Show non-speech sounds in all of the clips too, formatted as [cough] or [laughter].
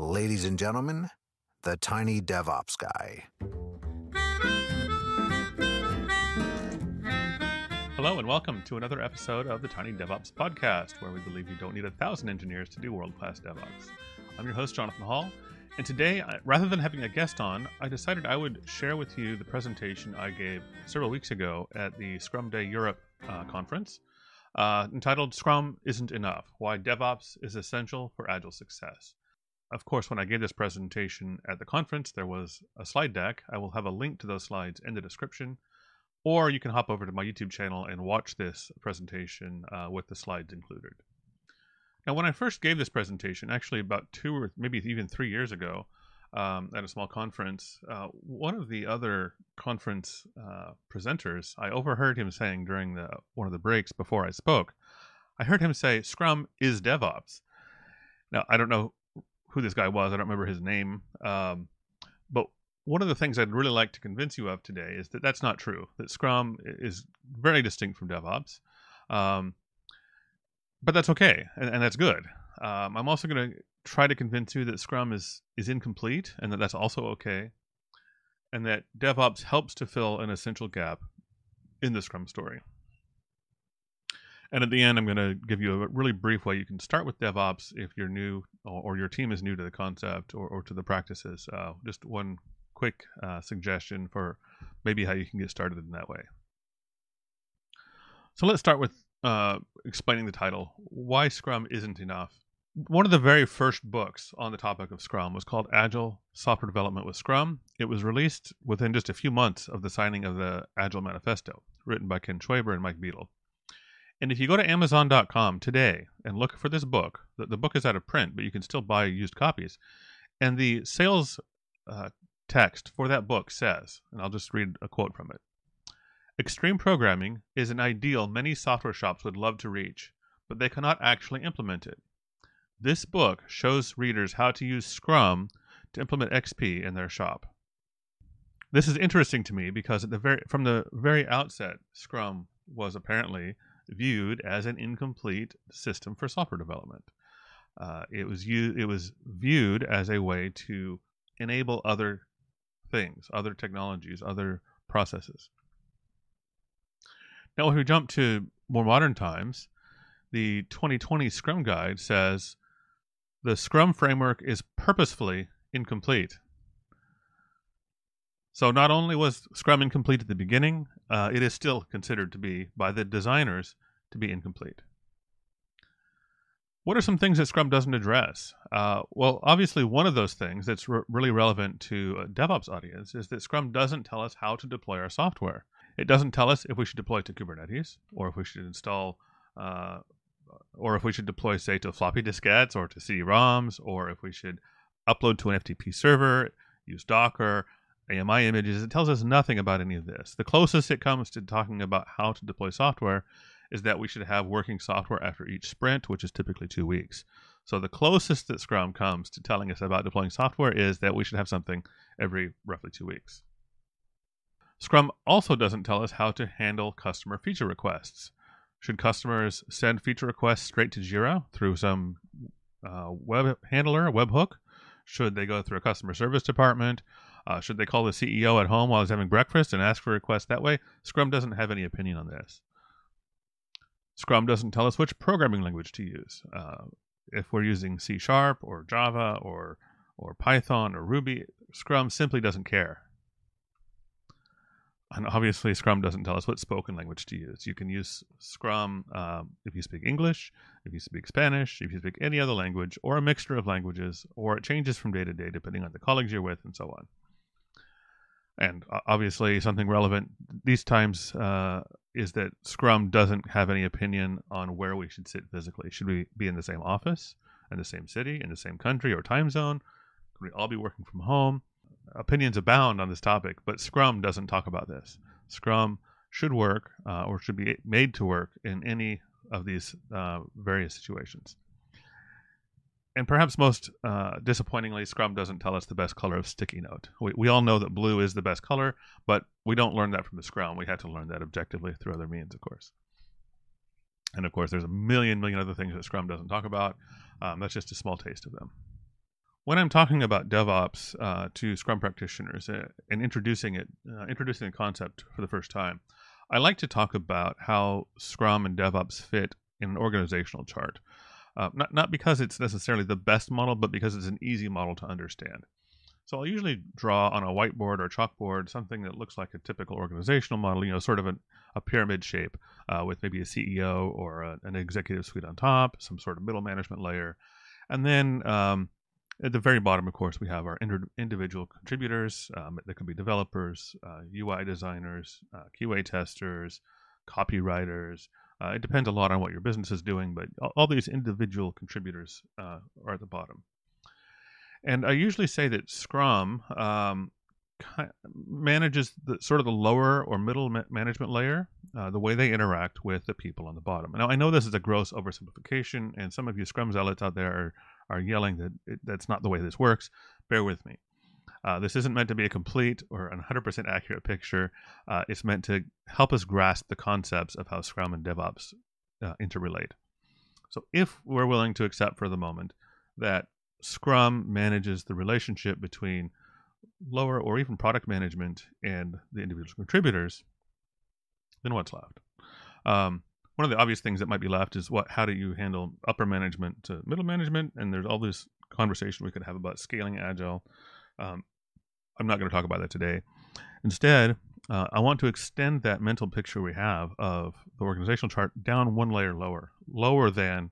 Ladies and gentlemen, the tiny DevOps guy. Hello, and welcome to another episode of the Tiny DevOps Podcast, where we believe you don't need a thousand engineers to do world class DevOps. I'm your host, Jonathan Hall, and today, rather than having a guest on, I decided I would share with you the presentation I gave several weeks ago at the Scrum Day Europe uh, conference uh, entitled Scrum Isn't Enough Why DevOps is Essential for Agile Success. Of course, when I gave this presentation at the conference, there was a slide deck. I will have a link to those slides in the description, or you can hop over to my YouTube channel and watch this presentation uh, with the slides included. Now, when I first gave this presentation, actually about two or maybe even three years ago, um, at a small conference, uh, one of the other conference uh, presenters, I overheard him saying during the one of the breaks before I spoke, I heard him say, "Scrum is DevOps." Now, I don't know who this guy was. I don't remember his name. Um, but one of the things I'd really like to convince you of today is that that's not true. That Scrum is very distinct from DevOps. Um, but that's okay, and, and that's good. Um, I'm also going to try to convince you that Scrum is is incomplete, and that that's also okay, and that DevOps helps to fill an essential gap in the Scrum story. And at the end, I'm going to give you a really brief way you can start with DevOps if you're new or, your team is new to the concept or, or to the practices. Uh, just one quick uh, suggestion for maybe how you can get started in that way. So let's start with uh, explaining the title Why Scrum Isn't Enough. One of the very first books on the topic of Scrum was called Agile Software Development with Scrum. It was released within just a few months of the signing of the Agile Manifesto, written by Ken Schwaber and Mike Beedle. And if you go to Amazon.com today and look for this book, the, the book is out of print, but you can still buy used copies. And the sales uh, text for that book says, and I'll just read a quote from it Extreme programming is an ideal many software shops would love to reach, but they cannot actually implement it. This book shows readers how to use Scrum to implement XP in their shop. This is interesting to me because at the very from the very outset, Scrum was apparently viewed as an incomplete system for software development. Uh, it was u- it was viewed as a way to enable other things, other technologies, other processes. Now, if we jump to more modern times, the 2020 Scrum Guide says the Scrum framework is purposefully incomplete. So, not only was Scrum incomplete at the beginning, uh, it is still considered to be, by the designers, to be incomplete. What are some things that Scrum doesn't address? Uh, well, obviously, one of those things that's re- really relevant to a DevOps audience is that Scrum doesn't tell us how to deploy our software. It doesn't tell us if we should deploy to Kubernetes or if we should install, uh, or if we should deploy, say, to floppy diskettes or to CD-ROMs, or if we should upload to an FTP server, use Docker, AMI images. It tells us nothing about any of this. The closest it comes to talking about how to deploy software is that we should have working software after each sprint, which is typically two weeks. So the closest that Scrum comes to telling us about deploying software is that we should have something every roughly two weeks. Scrum also doesn't tell us how to handle customer feature requests. Should customers send feature requests straight to Jira through some uh, web handler, webhook? Should they go through a customer service department? Uh, should they call the CEO at home while he's having breakfast and ask for requests that way? Scrum doesn't have any opinion on this. Scrum doesn't tell us which programming language to use. Uh, if we're using C Sharp or Java or or Python or Ruby, Scrum simply doesn't care. And obviously, Scrum doesn't tell us what spoken language to use. You can use Scrum um, if you speak English, if you speak Spanish, if you speak any other language, or a mixture of languages, or it changes from day to day depending on the colleagues you're with, and so on. And obviously, something relevant these times uh, is that Scrum doesn't have any opinion on where we should sit physically. Should we be in the same office, in the same city, in the same country or time zone? Could we all be working from home? Opinions abound on this topic, but Scrum doesn't talk about this. Scrum should work uh, or should be made to work in any of these uh, various situations and perhaps most uh, disappointingly, Scrum doesn't tell us the best color of sticky note. We, we all know that blue is the best color, but we don't learn that from the Scrum. We had to learn that objectively through other means, of course. And of course, there's a million, million other things that Scrum doesn't talk about. Um, that's just a small taste of them. when I'm talking about DevOps uh, to Scrum practitioners uh, and introducing it, uh, introducing the concept for the first time, I like to talk about how Scrum and DevOps fit in an organizational chart. Uh, not not because it's necessarily the best model, but because it's an easy model to understand. So I'll usually draw on a whiteboard or chalkboard something that looks like a typical organizational model, you know, sort of a, a pyramid shape uh, with maybe a CEO or a, an executive suite on top, some sort of middle management layer. And then um, at the very bottom, of course, we have our individual contributors. Um, that can be developers, uh, UI designers, uh, QA testers, copywriters. Uh, it depends a lot on what your business is doing, but all, these individual contributors uh, are at the bottom. And I usually say that Scrum um, manages the sort of the lower or middle ma- management layer, uh, the way they interact with the people on the bottom. Now, I know this is a gross oversimplification, and some of you Scrum zealots out there are, are yelling that it, that's not the way this works. Bear with me. Uh, this isn't meant to be a complete or 100% accurate picture. Uh, it's meant to help us grasp the concepts of how Scrum and DevOps uh, interrelate. So, if we're willing to accept for the moment that Scrum manages the relationship between lower or even product management and the individual contributors, then what's left? Um, one of the obvious things that might be left is what how do you handle upper management to middle management and there's all this conversation we could have about scaling agile um, i'm not going to talk about that today instead uh, i want to extend that mental picture we have of the organizational chart down one layer lower lower than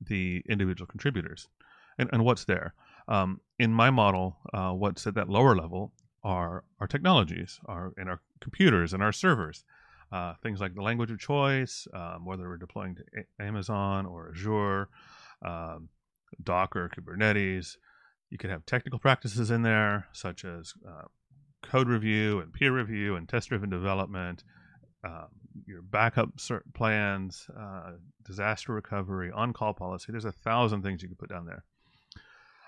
the individual contributors and, and what's there. Um, in my model, uh, what's at that lower level are our technologies, our and our computers and our servers. Uh, things like the language of choice, um, whether we're deploying to a- Amazon or Azure, um, Docker, Kubernetes. You could have technical practices in there, such as uh, code review and peer review and test-driven development, uh, your backup plans, uh, disaster recovery, on-call policy. There's a thousand things you could put down there.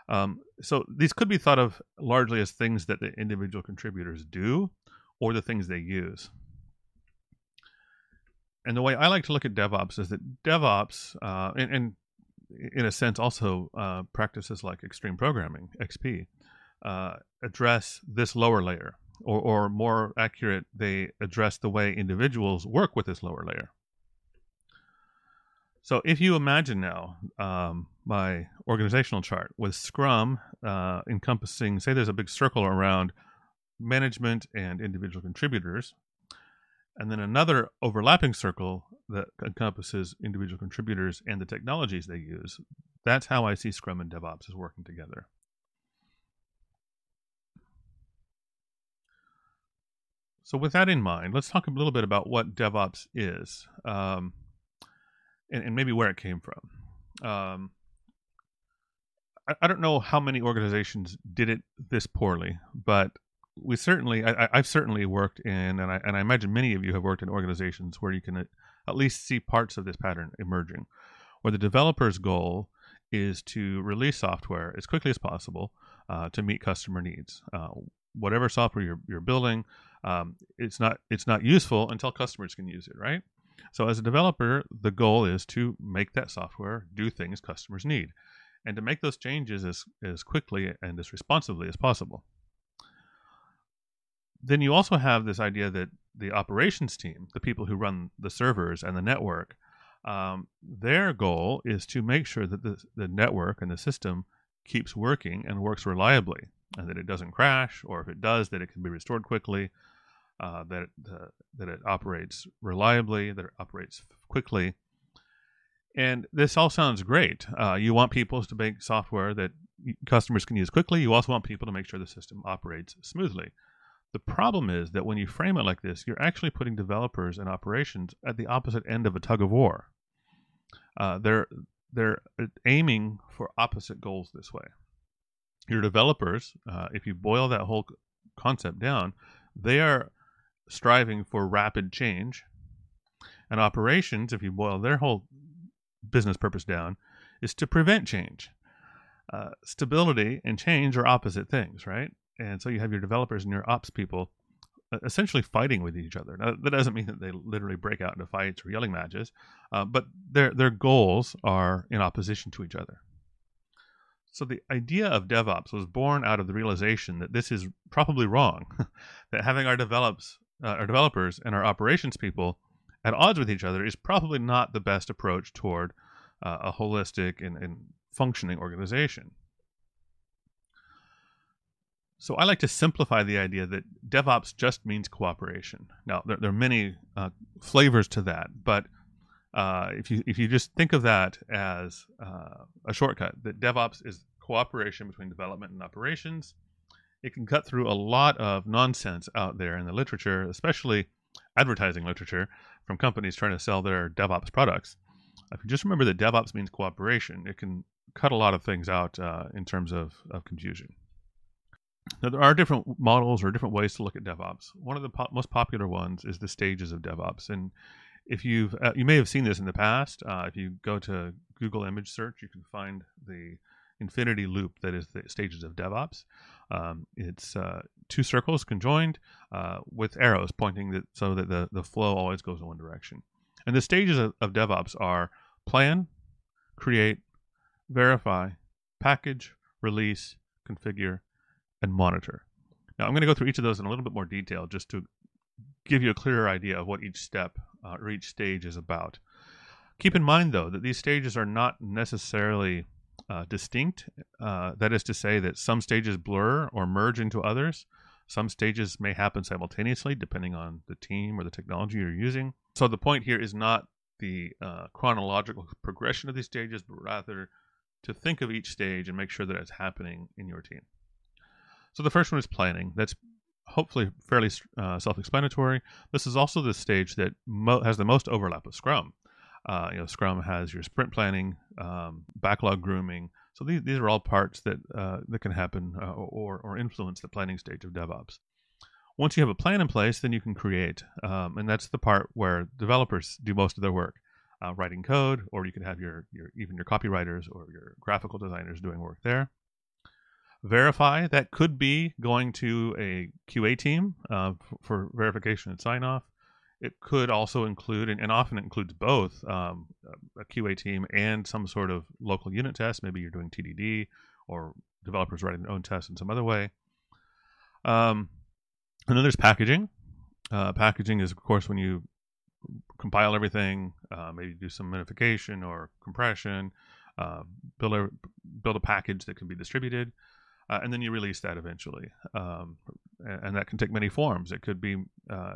Um, so these could be thought of largely as things that the individual contributors do or the things they use. And the way I like to look at DevOps is that DevOps, uh, and, and, in a sense also uh, practices like extreme programming, XP, uh, address this lower layer, or, or more accurate, they address the way individuals work with this lower layer. So if you imagine now um, my organizational chart with Scrum uh, encompassing, say, there's a big circle around management and individual contributors, and then another overlapping circle that encompasses individual contributors and the technologies they use. That's how I see Scrum and DevOps as working together. So, with that in mind, let's talk a little bit about what DevOps is. Um, and, and maybe where it came from. Um, I, I, don't know how many organizations did it this poorly, but we certainly, I, have certainly worked in, and I, and I imagine many of you have worked in organizations where you can at least see parts of this pattern emerging, where the developer's goal is to release software as quickly as possible uh, to meet customer needs. Uh, whatever software you're, you're building, um, it's not it's not useful until customers can use it, right? So as a developer, the goal is to make that software do things customers need and to make those changes as, as quickly and as responsively as possible. Then you also have this idea that the operations team, the people who run the servers and the network, um, their goal is to make sure that the, the network and the system keeps working and works reliably and that it doesn't crash, or if it does, that it can be restored quickly, uh, that uh, that it operates reliably, that it operates quickly. And this all sounds great. Uh, you want people to make software that customers can use quickly. You also want people to make sure the system operates smoothly. The problem is that when you frame it like this, you're actually putting developers and operations at the opposite end of a tug of war. Uh, they're they're aiming for opposite goals this way. Your developers, uh, if you boil that whole concept down, they are striving for rapid change. And operations, if you boil their whole business purpose down, is to prevent change. Uh, stability and change are opposite things, right? And so you have your developers and your ops people uh, essentially fighting with each other. Now, that doesn't mean that they literally break out into fights or yelling matches, uh, but their their goals are in opposition to each other. So the idea of DevOps was born out of the realization that this is probably wrong, [laughs] that having our develops uh, our developers and our operations people at odds with each other is probably not the best approach toward uh, a holistic and, and functioning organization. So I like to simplify the idea that DevOps just means cooperation. Now there, there are many uh, flavors to that, but uh, if you if you just think of that as uh, a shortcut, that DevOps is cooperation between development and operations, it can cut through a lot of nonsense out there in the literature, especially advertising literature from companies trying to sell their DevOps products. If you just remember that DevOps means cooperation, it can cut a lot of things out uh, in terms of, of confusion. Now, there are different models or different ways to look at DevOps. One of the po- most popular ones is the stages of DevOps, and if you've uh, you may have seen this in the past. Uh, if you go to Google image search, you can find the infinity loop that is the stages of DevOps. Um, it's uh, two circles conjoined uh, with arrows pointing that, so that the, the flow always goes in one direction. And the stages of, of DevOps are plan, create, verify, package, release, configure, and monitor. Now, I'm going to go through each of those in a little bit more detail just to give you a clearer idea of what each step uh, or each stage is about. Keep in mind, though, that these stages are not necessarily uh, distinct. Uh, that is to say, that some stages blur or merge into others. Some stages may happen simultaneously, depending on the team or the technology you're using. So, the point here is not the uh, chronological progression of these stages, but rather to think of each stage and make sure that it's happening in your team. So, the first one is planning. That's hopefully fairly uh, self-explanatory. This is also the stage that mo- has the most overlap with Scrum. Uh, you know, Scrum has your sprint planning, um, backlog grooming. So these, these are all parts that uh, that can happen uh, or or influence the planning stage of DevOps. Once you have a plan in place, then you can create, um, and that's the part where developers do most of their work, uh, writing code, or you can have your your even your copywriters or your graphical designers doing work there verify that could be going to a qa team uh, for, verification and sign off it could also include and, and often it includes both um, a qa team and some sort of local unit test. Maybe you're doing tdd or developers writing their own tests in some other way. Um, and then there's packaging. Uh, packaging is of course when you compile everything uh, maybe do some minification or compression uh, build a build a package that can be distributed uh, and then you release that eventually. Um, and, and, that can take many forms. It could be, uh,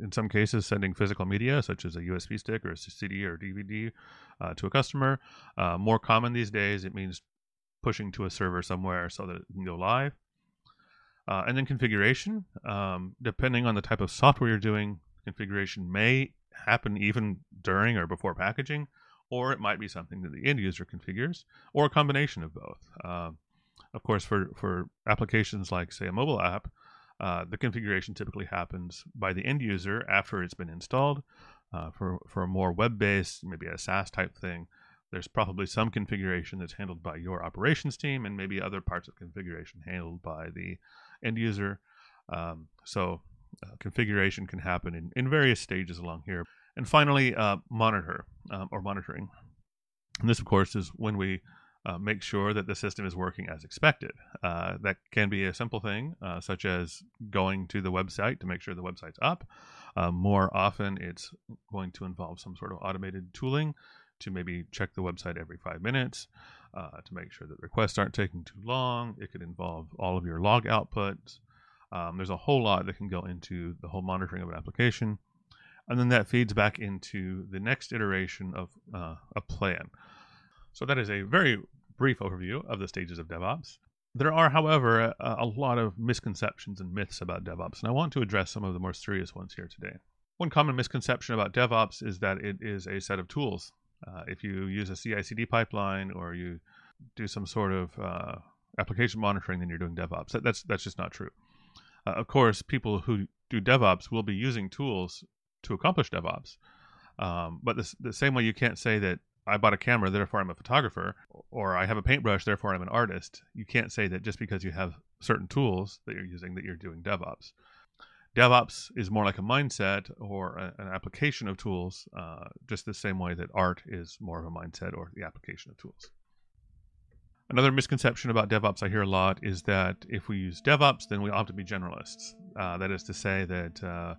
in some cases, sending physical media, such as a USB stick or a CD or DVD, uh, to a customer. Uh, more common these days, it means pushing to a server somewhere so that it can go live. Uh, and then configuration, um, depending on the type of software you're doing, configuration may happen even during or before packaging, or it might be something that the end user configures, or a combination of both. Of course, for, for applications like, say, a mobile app, uh, the configuration typically happens by the end user after it's been installed. Uh, for, for a more web based, maybe a SaaS type thing, there's probably some configuration that's handled by your operations team and maybe other parts of configuration handled by the end user. Um, so, uh, configuration can happen in, in various stages along here. And finally, uh, monitor um, or monitoring. And this, of course, is when we uh, make sure that the system is working as expected. Uh, that can be a simple thing, uh, such as going to the website to make sure the website's up. Uh, more often, it's going to involve some sort of automated tooling to maybe check the website every five minutes uh, to make sure that requests aren't taking too long. It could involve all of your log outputs. Um, there's a whole lot that can go into the whole monitoring of an application. And then that feeds back into the next iteration of uh, a plan. So that is a very brief overview of the stages of DevOps. There are, however, a, a, lot of misconceptions and myths about DevOps, and I want to address some of the more serious ones here today. One common misconception about DevOps is that it is a set of tools. Uh, if you use a CI CD pipeline or you do some sort of uh, application monitoring, then you're doing DevOps. That, that's, that's just not true. Uh, of course, people who do DevOps will be using tools to accomplish DevOps. Um, but the, the same way you can't say that I bought a camera, therefore I'm a photographer, or I have a paintbrush, therefore I'm an artist. You can't say that just because you have certain tools that you're using that you're doing DevOps. DevOps is more like a mindset or a, an application of tools, uh, just the same way that art is more of a mindset or the application of tools. Another misconception about DevOps I hear a lot is that if we use DevOps, then we have to be generalists. Uh, that is to say that uh,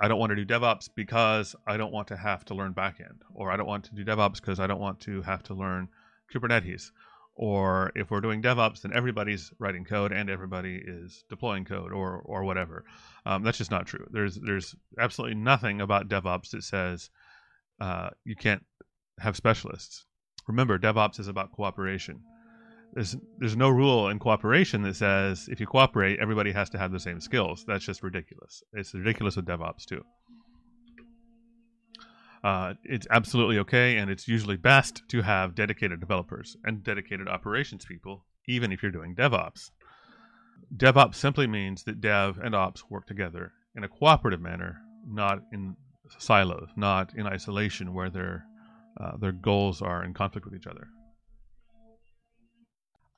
I don't want to do DevOps because I don't want to have to learn backend, or I don't want to do DevOps because I don't want to have to learn Kubernetes. Or if we're doing DevOps, then everybody's writing code and everybody is deploying code, or or whatever. Um, that's just not true. There's there's absolutely nothing about DevOps that says uh, you can't have specialists. Remember, DevOps is about cooperation. There's there's no rule in cooperation that says if you cooperate, everybody has to have the same skills. That's just ridiculous. It's ridiculous with DevOps too. Uh, it's absolutely okay, and it's usually best to have dedicated developers and dedicated operations people, even if you're doing DevOps. DevOps simply means that dev and ops work together in a cooperative manner, not in silos, not in isolation where their uh, their goals are in conflict with each other.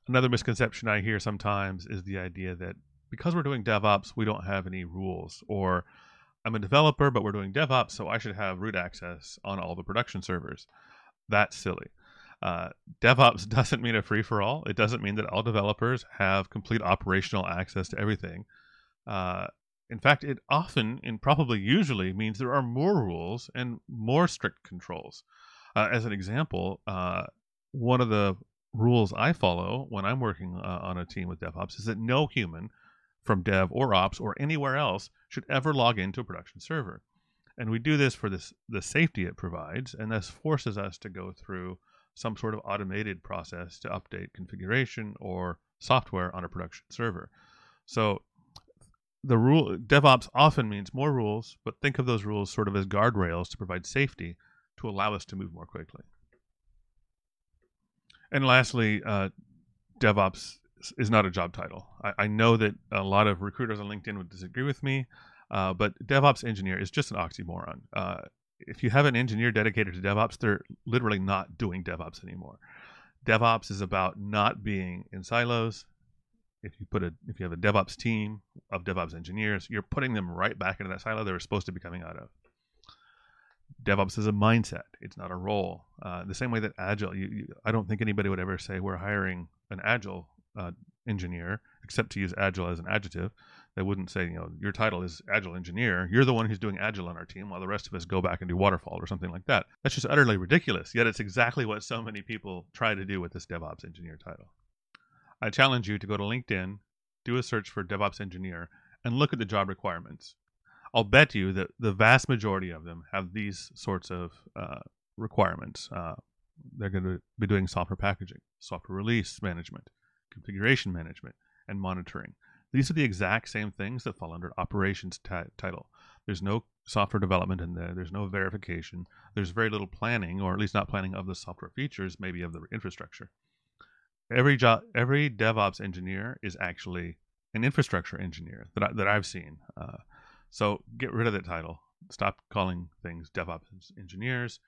Another misconception I hear sometimes is the idea that because we're doing DevOps, we don't have any rules, or I'm a developer, but we're doing DevOps, so I should have root access on all the production servers. That's silly. Uh, DevOps [laughs] doesn't mean a free for all. It doesn't mean that all developers have complete operational access to everything. Uh, in fact, it often and probably usually means there are more rules and more strict controls. Uh, as an example, uh, one of the rules I follow when I'm working uh, on a team with DevOps is that no human from dev or ops or anywhere else should ever log into a production server. And we do this for this, the safety it provides, and this forces us to go through some sort of automated process to update configuration or software on a production server. So the rule DevOps often means more rules, but think of those rules sort of as guardrails to provide safety to allow us to move more quickly. And lastly, uh, DevOps is not a job title. I, I, know that a lot of recruiters on LinkedIn would disagree with me, uh, but DevOps engineer is just an oxymoron. Uh, if you have an engineer dedicated to DevOps, they're literally not doing DevOps anymore. DevOps is about not being in silos. If you put a if you have a DevOps team of DevOps engineers, you're putting them right back into that silo they were supposed to be coming out of. DevOps is a mindset; it's not a role. Uh, the same way that Agile, you, you, I don't think anybody would ever say we're hiring an Agile uh, engineer, except to use agile as an adjective. They wouldn't say, you know, your title is agile engineer. You're the one who's doing agile on our team, while the rest of us go back and do waterfall or something like that. That's just utterly ridiculous. Yet it's exactly what so many people try to do with this DevOps engineer title. I challenge you to go to LinkedIn, do a search for DevOps engineer, and look at the job requirements. I'll bet you that the vast majority of them have these sorts of uh, requirements. Uh, they're going to be doing software packaging, software release management, configuration management, and monitoring. These are the exact same things that fall under operations t- title. There's no software development in there. There's no verification. There's very little planning, or at least not planning of the software features, maybe of the infrastructure. Every job, every DevOps engineer is actually an infrastructure engineer that I, that I've seen. Uh, so get rid of that title. Stop calling things DevOps engineers.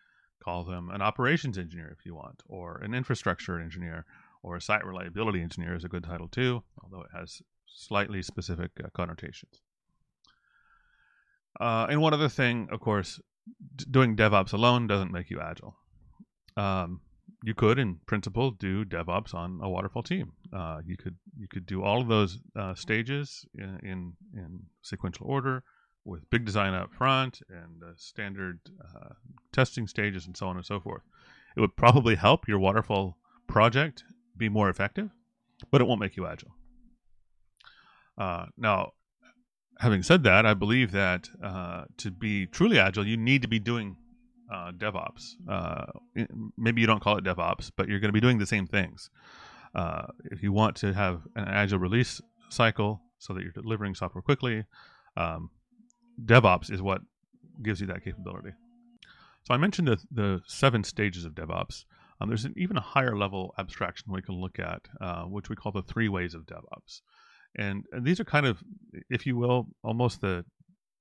Call them an operations engineer if you want, or an infrastructure engineer, or a site reliability engineer is a good title too, although it has slightly specific uh, connotations. Uh, and one other thing, of course, d- doing DevOps alone doesn't make you agile. Um, you could, in principle, do DevOps on a waterfall team. Uh, you could you could do all of those uh, stages in, in, in sequential order with big design up front and uh, standard uh, testing stages and so on and so forth. It would probably help your waterfall project be more effective, but it won't make you agile. Uh, now, having said that, I believe that uh, to be truly agile, you need to be doing uh, DevOps. Uh, maybe you don't call it DevOps, but you're going to be doing the same things. If you want to have an agile release cycle so that you're delivering software quickly, um, DevOps is what gives you that capability. So I mentioned the, the seven stages of DevOps. Um, there's an even a higher level abstraction we can look at, uh, which we call the three ways of DevOps. And, and these are kind of, if you will, almost the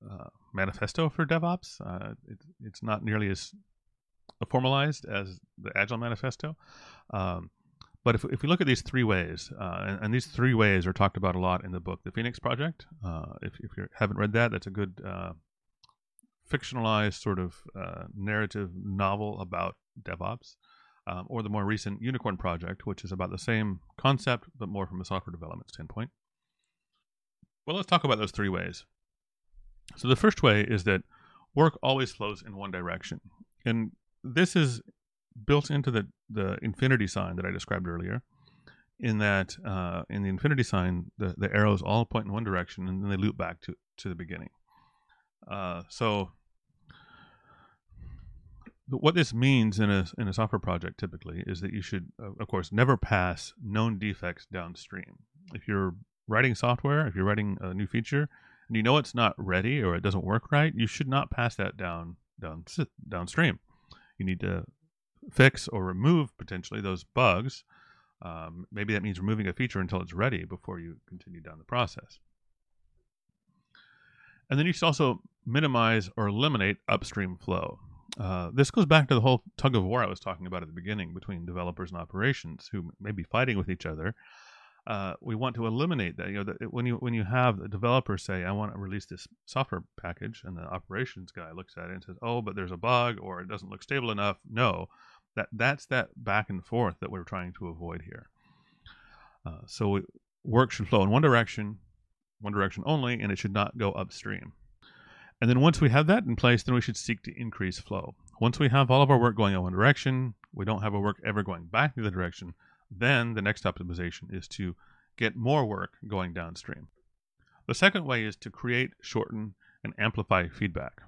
uh, manifesto for DevOps. Uh, it, it's not nearly as formalized as the Agile Manifesto. Um, but if, if we look at these three ways, uh, and, and, these three ways are talked about a lot in the book, The Phoenix Project. Uh, if, if you haven't read that, that's a good uh, fictionalized sort of uh, narrative novel about DevOps. um, or the more recent Unicorn project, which is about the same concept but more from a software development standpoint. Well, let's talk about those three ways. So the first way is that work always flows in one direction, and this is built into the the infinity sign that I described earlier. In that, uh, in the infinity sign, the, the arrows all point in one direction, and then they loop back to to the beginning. Uh, so what this means in a in a software project typically is that you should, uh, of course, never pass known defects downstream. If you're writing software, if you're writing a new feature, and you know it's not ready or it doesn't work right, you should not pass that down down downstream. You need to fix or remove potentially those bugs. Um, maybe that means removing a feature until it's ready before you continue down the process. And then you should also minimize or eliminate upstream flow. Uh, this goes back to the whole tug of war I was talking about at the beginning between developers and operations who may be fighting with each other. Uh, we want to eliminate that. You know, that when you when you have a developer say, "I want to release this software package," and the operations guy looks at it and says, "Oh, but there's a bug, or it doesn't look stable enough." No, that that's that back and forth that we're trying to avoid here. Uh, so work should flow in one direction, one direction only, and it should not go upstream. And then once we have that in place, then we should seek to increase flow. Once we have all of our work going in one direction, we don't have our work ever going back the other direction, then the next optimization is to get more work going downstream. The second way is to create, shorten, and amplify feedback.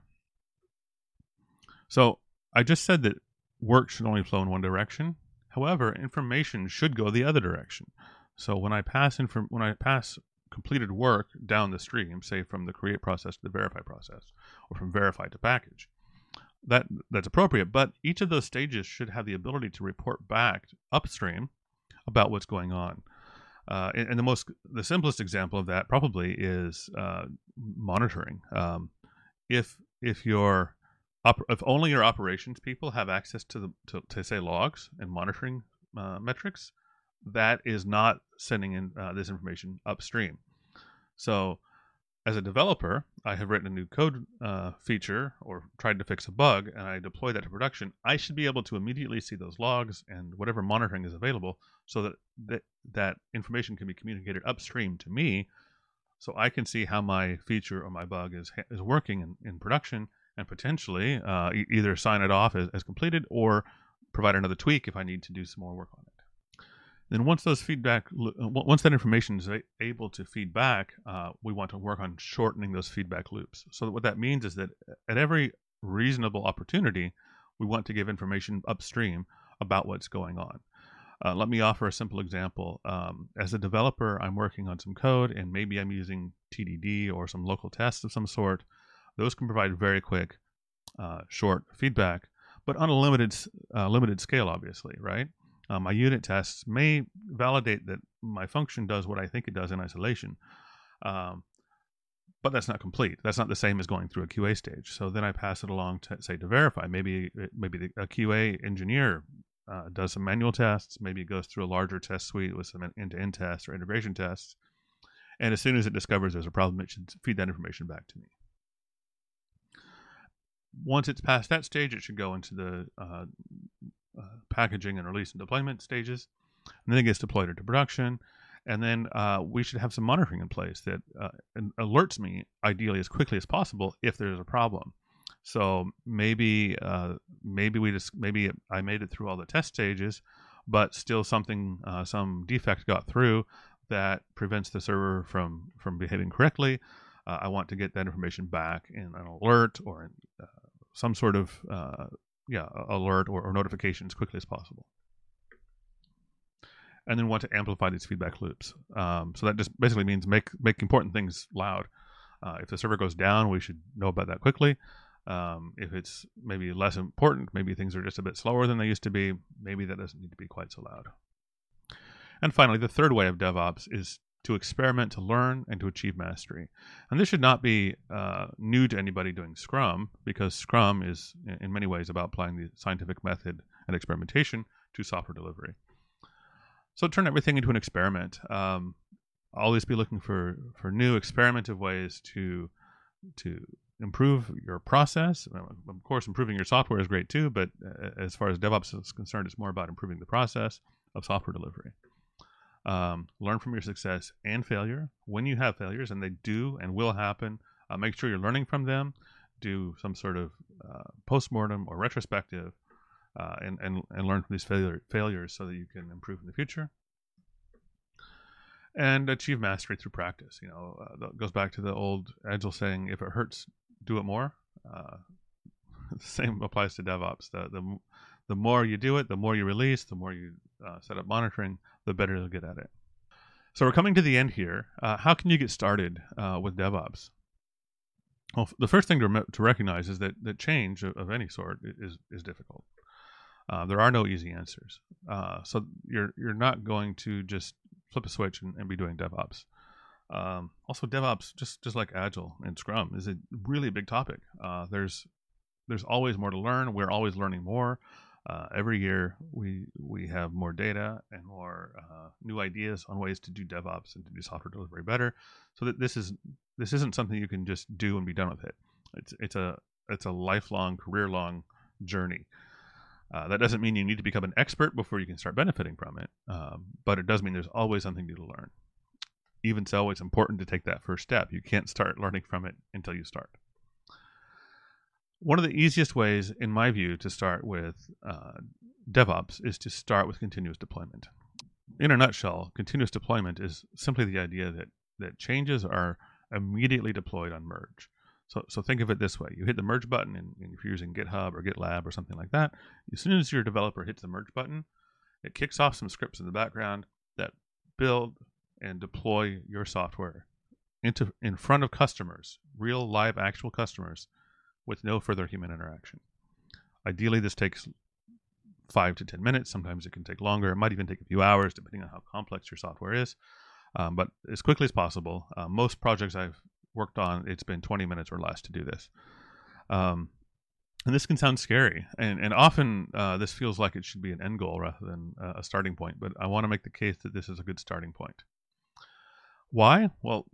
So I just said that work should only flow in one direction. However, information should go the other direction. So when I pass inform- when I pass completed work down the stream, say from the create process to the verify process, or from verify to package. That that's appropriate, but each of those stages should have the ability to report back upstream about what's going on. Uh, and, and, the most the simplest example of that probably is uh, monitoring. Um, if if your op- if only your operations people have access to the to, to say logs and monitoring uh, metrics, that is not sending in uh, this information upstream. So, as a developer, I have written a new code uh, feature or tried to fix a bug, and I deploy that to production. I should be able to immediately see those logs and whatever monitoring is available, so that that, that information can be communicated upstream to me, so I can see how my feature or my bug is is working in, in production, and potentially uh, either sign it off as, as completed or provide another tweak if I need to do some more work on it. Then once those feedback, uh, once that information is able to feed back, uh, we want to work on shortening those feedback loops. So what that means is that at every reasonable opportunity, we want to give information upstream about what's going on. Uh, let me offer a simple example. Um, as a developer, I'm working on some code, and maybe I'm using TDD or some local tests of some sort. Those can provide very quick, uh, short feedback, but on a limited, uh, limited scale, obviously, right? Uh, my unit tests may validate that my function does what I think it does in isolation. Um, but that's not complete. That's not the same as going through a QA stage. So then I pass it along to say to verify. Maybe maybe a QA engineer uh, does some manual tests. Maybe it goes through a larger test suite with some end-to-end tests or integration tests. And as soon as it discovers there's a problem, it should feed that information back to me. Once it's past that stage, it should go into the uh, uh, packaging and release and deployment stages. And then it gets deployed into production. And then uh, we should have some monitoring in place that uh, alerts me, ideally as quickly as possible, if there's a problem. So maybe uh, maybe we just maybe I made it through all the test stages, but still something uh, some defect got through that prevents the server from from behaving correctly. Uh, I want to get that information back in an alert or in, some sort of yeah alert or, or notification as quickly as possible. And then want to amplify these feedback loops. Um, so that just basically means make make important things loud. Uh, if the server goes down we should know about that quickly. Um, if it's maybe less important maybe things are just a bit slower than they used to be maybe that doesn't need to be quite so loud. And finally the third way of devops is to experiment, to learn, and to achieve mastery. And this should not be uh, new to anybody doing Scrum, because Scrum is, in many ways, about applying the scientific method and experimentation to software delivery. So turn everything into an experiment. Um, always be looking for for new experimentative ways to to improve your process. Of course, improving your software is great too, but uh, as far as DevOps is concerned, it's more about improving the process of software delivery. Um, learn from your success and failure. When you have failures, and they do and will happen, uh, make sure you're learning from them. Do some sort of uh, postmortem or retrospective, uh, and, and and learn from these failure, failures so that you can improve in the future and achieve mastery through practice. You know, uh, that goes back to the old agile saying: "If it hurts, do it more." Uh, [laughs] the same applies to DevOps. The, the the more you do it, the more you release, the more you uh, set up monitoring, the better you'll get at it. So we're coming to the end here. Uh, how can you get started uh, with DevOps? Well, the first thing to, to recognize is that, that change of, of any sort is is difficult. Uh, there are no easy answers. Uh, so you're you're not going to just flip a switch and, and be doing DevOps. Um, also, DevOps, just just like Agile and Scrum, is a really big topic. Uh, there's there's always more to learn. We're always learning more. Uh, every year, we we have more data and more uh, new ideas on ways to do DevOps and to do software delivery better. So that this is this isn't something you can just do and be done with it. It's it's a it's a lifelong, career long journey. Uh, that doesn't mean you need to become an expert before you can start benefiting from it, um, but it does mean there's always something new to learn. Even so, it's important to take that first step. You can't start learning from it until you start. One of the easiest ways, in my view, to start with uh, DevOps is to start with continuous deployment. In a nutshell, continuous deployment is simply the idea that, that changes are immediately deployed on merge. So, so think of it this way: you hit the merge button, and, and if you're using GitHub or GitLab or something like that, as soon as your developer hits the merge button, it kicks off some scripts in the background that build and deploy your software into in front of customers, real live actual customers, with no further human interaction. Ideally, this takes five to ten minutes. Sometimes it can take longer. It might even take a few hours, depending on how complex your software is. Um, but as quickly as possible. Uh, most projects I've worked on, it's been 20 minutes or less to do this. Um, and this can sound scary, and and often uh, this feels like it should be an end goal rather than a starting point. But I want to make the case that this is a good starting point. Why? Well,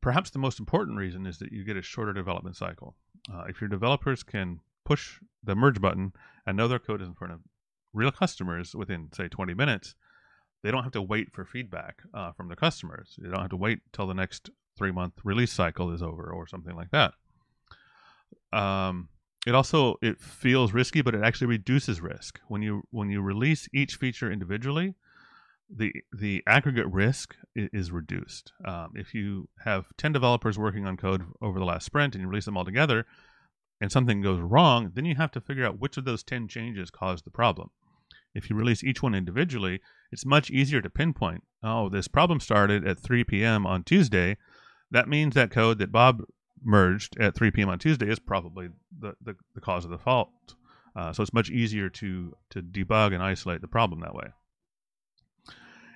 perhaps the most important reason is that you get a shorter development cycle. Uh, if your developers can push the merge button and know their code is in front of real customers within, say, 20 minutes, they don't have to wait for feedback uh, from the customers. They don't have to wait till the next three month release cycle is over or something like that. Um, it also it feels risky, but it actually reduces risk when you when you release each feature individually. The the aggregate risk is reduced. Um, if you have ten developers working on code over the last sprint and you release them all together, and something goes wrong, then you have to figure out which of those ten changes caused the problem. If you release each one individually, it's much easier to pinpoint. Oh, this problem started at 3 p.m. on Tuesday, that means that code that Bob merged at 3 p.m. on Tuesday is probably the, the, the cause of the fault. Uh, so it's much easier to, to debug and isolate the problem that way.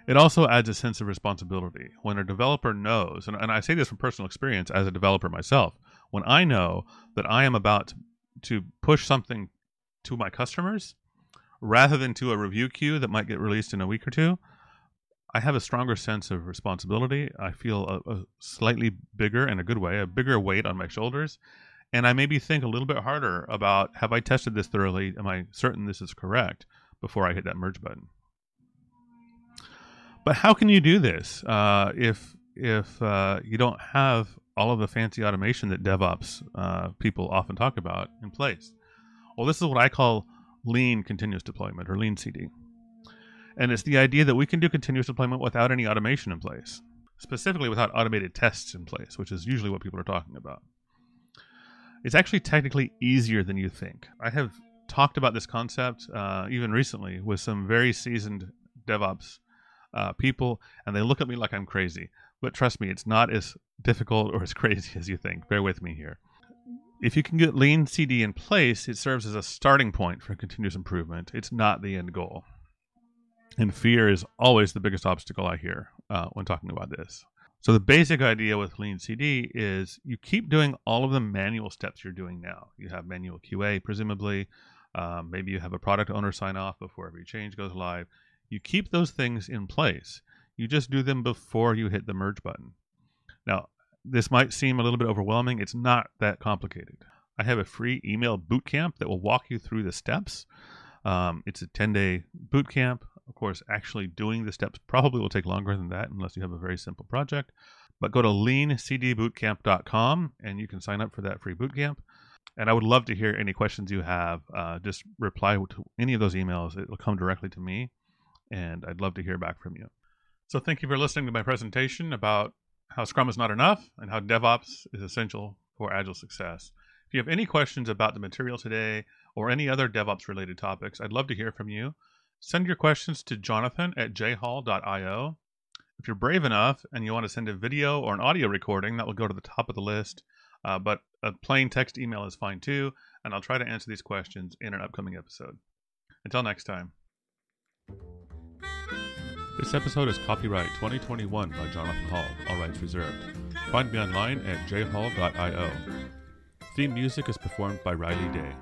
It also adds a sense of responsibility. When a developer knows, and, and I say this from personal experience as a developer myself, when I know that I am about to push something to my customers rather than to a review queue that might get released in a week or two, I have a stronger sense of responsibility. I feel a, a, slightly bigger, in a good way, a bigger weight on my shoulders. And I maybe think a little bit harder about have I tested this thoroughly? Am I certain this is correct before I hit that merge button? But how can you do this uh, if if uh, you don't have all of the fancy automation that DevOps uh, people often talk about in place? Well, this is what I call lean continuous deployment or lean CD. And it's the idea that we can do continuous deployment without any automation in place, specifically without automated tests in place, which is usually what people are talking about. It's actually technically easier than you think. I have talked about this concept uh, even recently with some very seasoned DevOps uh, people, and they look at me like I'm crazy. But trust me, it's not as difficult or as [laughs] crazy as you think. Bear with me here. If you can get lean CD in place, it serves as a starting point for continuous improvement. It's not the end goal. And fear is always the biggest obstacle I hear uh, when talking about this. So the basic idea with Lean CD is you keep doing all of the manual steps you're doing now. You have manual QA, presumably. Um, maybe you have a product owner sign off before every change goes live. You keep those things in place. You just do them before you hit the merge button. Now, this might seem a little bit overwhelming. It's not that complicated. I have a free email boot camp that will walk you through the steps. Um, it's a 10 day boot camp. Of course, actually doing the steps probably will take longer than that unless you have a very simple project. But go to leancdbootcamp.com and you can sign up for that free boot camp. And I would love to hear any questions you have. Uh, just reply to any of those emails. It will come directly to me, and I'd love to hear back from you. So, thank you for listening to my presentation about how Scrum is not enough and how DevOps is essential for Agile success. If you have any questions about the material today or any other DevOps related topics, I'd love to hear from you. Send your questions to jonathan at jhall.io. If you're brave enough and you want to send a video or an audio recording, that will go to the top of the list. Uh, but a plain text email is fine too, and I'll try to answer these questions in an upcoming episode. Until next time. This episode is copyright 2021 by Jonathan Hall, all rights reserved. Find me online at jhall.io. Theme music is performed by Riley Day.